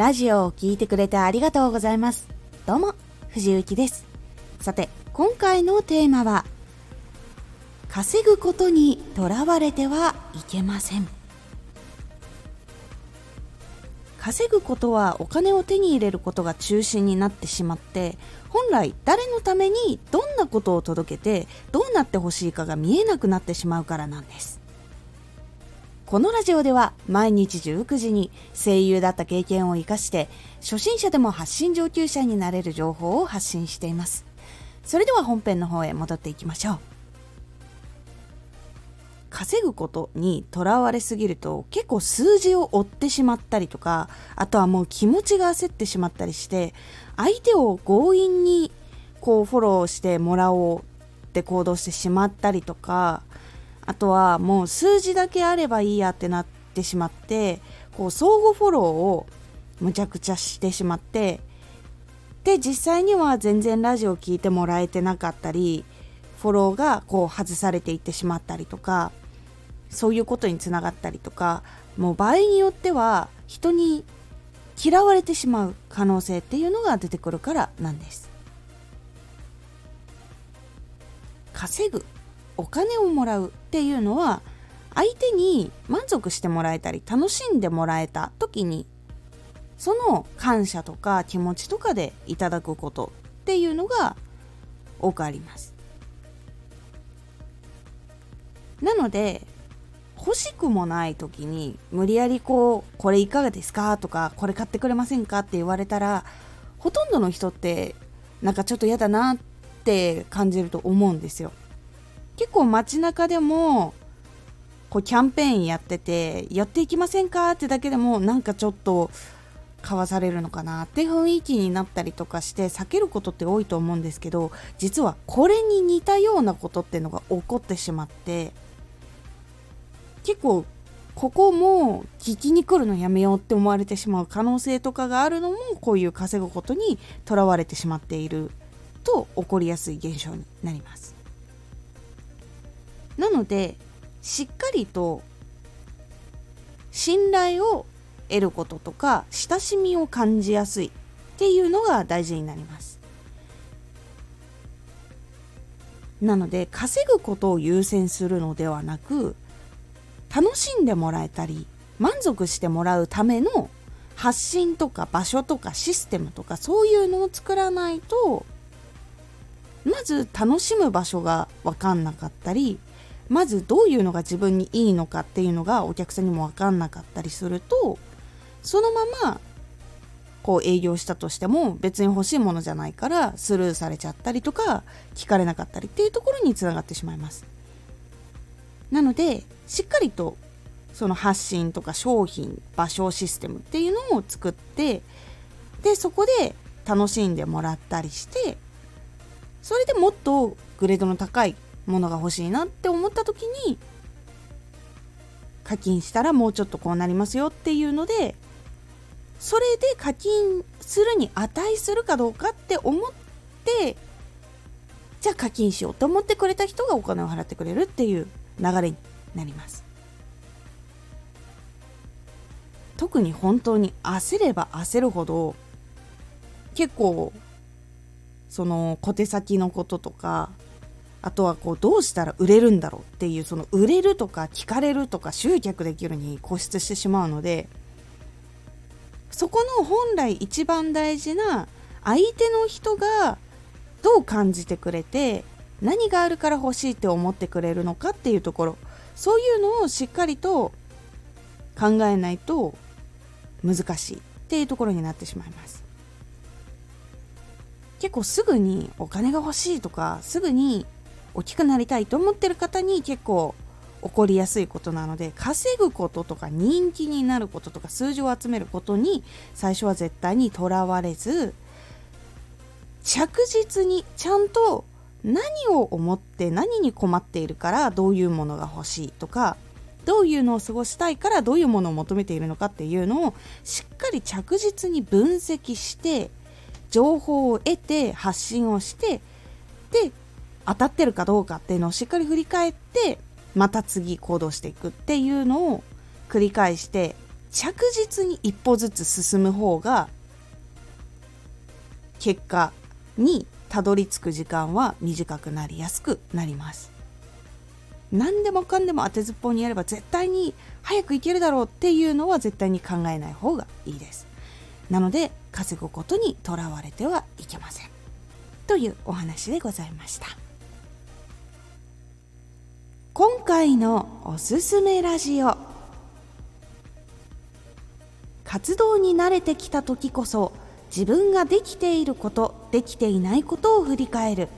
ラジオを聴いてくれてありがとうございます。どうも藤幸です。さて今回のテーマは稼ぐことにとらわれてはいけません。稼ぐことはお金を手に入れることが中心になってしまって本来誰のためにどんなことを届けてどうなってほしいかが見えなくなってしまうからなんです。このラジオでは毎日19時に声優だった経験を生かして初心者でも発信上級者になれる情報を発信しています。それでは本編の方へ戻っていきましょう。稼ぐことにとらわれすぎると結構数字を追ってしまったりとかあとはもう気持ちが焦ってしまったりして相手を強引にこうフォローしてもらおうって行動してしまったりとかあとはもう数字だけあればいいやってなってしまってこう相互フォローをむちゃくちゃしてしまってで実際には全然ラジオ聞いてもらえてなかったりフォローがこう外されていってしまったりとかそういうことにつながったりとかもう場合によっては人に嫌われてしまう可能性っていうのが出てくるからなんです。稼ぐ。お金をもらうっていうのは相手に満足してもらえたり楽しんでもらえた時にその感謝とか気持ちとかでいただくことっていうのが多くあります。なので欲しくもない時に無理やりこうこれいかがですかとかこれ買ってくれませんかって言われたらほとんどの人ってなんかちょっと嫌だなって感じると思うんですよ。結構街中でもこうキャンペーンやっててやっていきませんかってだけでもなんかちょっと買わされるのかなって雰囲気になったりとかして避けることって多いと思うんですけど実はこれに似たようなことっていうのが起こってしまって結構ここも聞きに来るのやめようって思われてしまう可能性とかがあるのもこういう稼ぐことにとらわれてしまっていると起こりやすい現象になります。なのでしっかりと信頼を得ることとか親しみを感じやすいっていうのが大事になります。なので稼ぐことを優先するのではなく楽しんでもらえたり満足してもらうための発信とか場所とかシステムとかそういうのを作らないとまず楽しむ場所が分かんなかったりまずどういうのが自分にいいのかっていうのがお客さんにも分かんなかったりするとそのままこう営業したとしても別に欲しいものじゃないからスルーされちゃったりとか聞かれなかったりっていうところにつながってしまいます。なのでしっかりとその発信とか商品場所システムっていうのを作ってでそこで楽しんでもらったりしてそれでもっとグレードの高いものが欲しいなって思った時に課金したらもうちょっとこうなりますよっていうのでそれで課金するに値するかどうかって思ってじゃあ課金しようと思ってくれた人がお金を払ってくれるっていう流れになります。特に本当に焦れば焦るほど結構その小手先のこととかあとはこうどうしたら売れるんだろうっていうその売れるとか聞かれるとか集客できるに固執してしまうのでそこの本来一番大事な相手の人がどう感じてくれて何があるから欲しいって思ってくれるのかっていうところそういうのをしっかりと考えないと難しいっていうところになってしまいます。結構すぐにお金が欲しいとかすぐに大きくなりたいと思ってる方に結構起こりやすいことなので稼ぐこととか人気になることとか数字を集めることに最初は絶対にとらわれず着実にちゃんと何を思って何に困っているからどういうものが欲しいとかどういうのを過ごしたいからどういうものを求めているのかっていうのをしっかり着実に分析して情報を得て発信をしてで当たってるかどうかっていうのをしっかり振り返ってまた次行動していくっていうのを繰り返して着実に一歩ずつ進む方が結果にたどり着く時間は短くなりやすくなります。何でもかんでも当てずっぽうにやれば絶対に早く行けるだろうっていうのは絶対に考えない方がいいです。なので稼ぐことにとらわれてはいけません。というお話でございました。今回のおすすめラジオ。活動に慣れてきた時こそ自分ができていることできていないことを振り返る。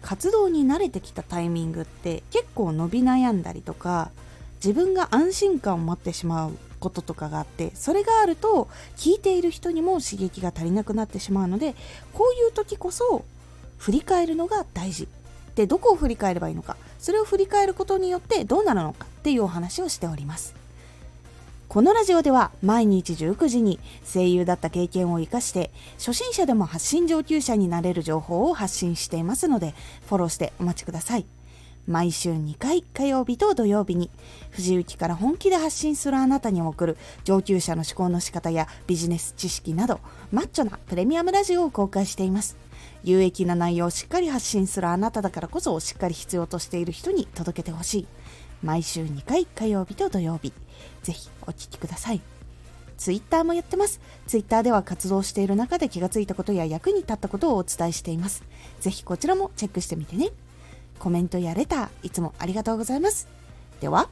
活動に慣れてきたタイミングって結構伸び悩んだりとか自分が安心感を持ってしまうこととかがあってそれがあると聞いている人にも刺激が足りなくなってしまうのでこういう時こそ振り返るのが大事。でどこを振り返ればいいのかそれを振り返ることによってどうなるのかっていうお話をしておりますこのラジオでは毎日19時に声優だった経験を生かして初心者でも発信上級者になれる情報を発信していますのでフォローしてお待ちください。毎週2回火曜日と土曜日に藤雪から本気で発信するあなたに送る上級者の思考の仕方やビジネス知識などマッチョなプレミアムラジオを公開しています。有益な内容をしっかり発信するあなただからこそしっかり必要としている人に届けてほしい。毎週2回火曜日と土曜日。ぜひお聴きください。ツイッターもやってます。ツイッターでは活動している中で気がついたことや役に立ったことをお伝えしています。ぜひこちらもチェックしてみてね。コメントやレター、いつもありがとうございます。では、